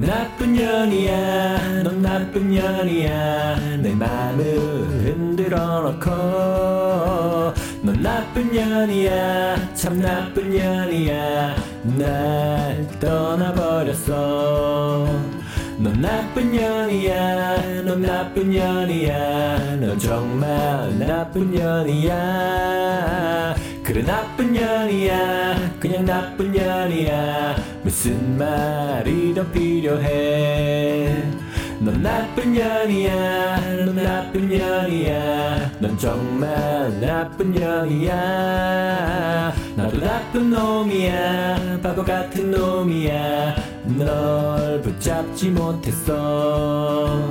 나쁜 년이야 넌 나쁜 년이야. 내 맘을 흔들어 놓고 넌 나쁜 년이야 참 나쁜 년이야. 날 떠나버렸어. 넌 나쁜 년이야 넌 나쁜 년이야. 넌 정말 나쁜 년이야. 그래 나쁜 년이야 그냥 나쁜 년이야. 무슨 말이 더 필요해. 넌 나쁜 년이야. 넌 나쁜 년이야. 넌 정말 나쁜 년이야. 나도 나쁜 놈이야. 바보 같은 놈이야. 널 붙잡지 못했어